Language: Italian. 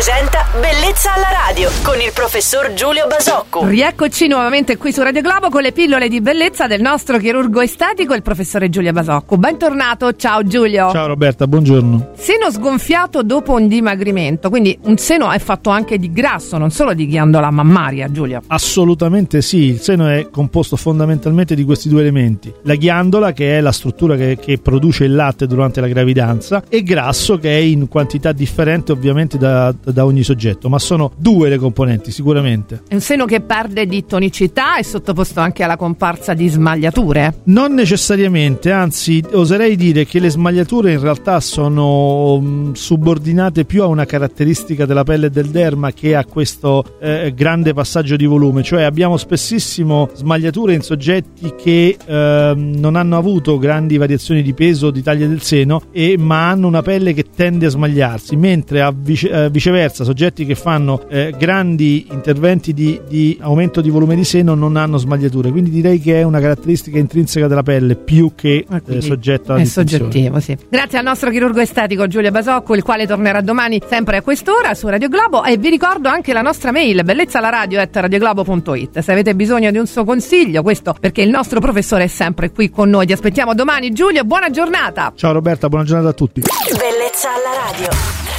presenta Bellezza alla radio con il professor Giulio Basocco. Rieccoci nuovamente qui su Radio Globo con le pillole di bellezza del nostro chirurgo estetico, il professore Giulio Basocco. Bentornato, ciao Giulio. Ciao Roberta, buongiorno. Seno sgonfiato dopo un dimagrimento, quindi un seno è fatto anche di grasso, non solo di ghiandola mammaria, Giulio. Assolutamente sì, il seno è composto fondamentalmente di questi due elementi. La ghiandola, che è la struttura che, che produce il latte durante la gravidanza, e grasso, che è in quantità differente ovviamente da, da ogni soggetto, ma sono due le componenti sicuramente. È un seno che perde di tonicità e sottoposto anche alla comparsa di smagliature? Non necessariamente, anzi oserei dire che le smagliature in realtà sono mh, subordinate più a una caratteristica della pelle e del derma che a questo eh, grande passaggio di volume, cioè abbiamo spessissimo smagliature in soggetti che eh, non hanno avuto grandi variazioni di peso o di taglia del seno e, ma hanno una pelle che tende a smagliarsi, mentre a vice, eh, viceversa soggetti che fanno eh, grandi interventi di, di, aumento di volume di seno non hanno smagliature, quindi direi che è una caratteristica intrinseca della pelle più che Ah, eh, soggetta alla È soggettivo, sì. Grazie al nostro chirurgo estetico Giulio Basocco, il quale tornerà domani sempre a quest'ora su Radio Globo e vi ricordo anche la nostra mail bellezzalaradio@radioglobo.it. Se avete bisogno di un suo consiglio, questo perché il nostro professore è sempre qui con noi. Ti aspettiamo domani Giulio, buona giornata. Ciao Roberta, buona giornata a tutti. Bellezza alla radio.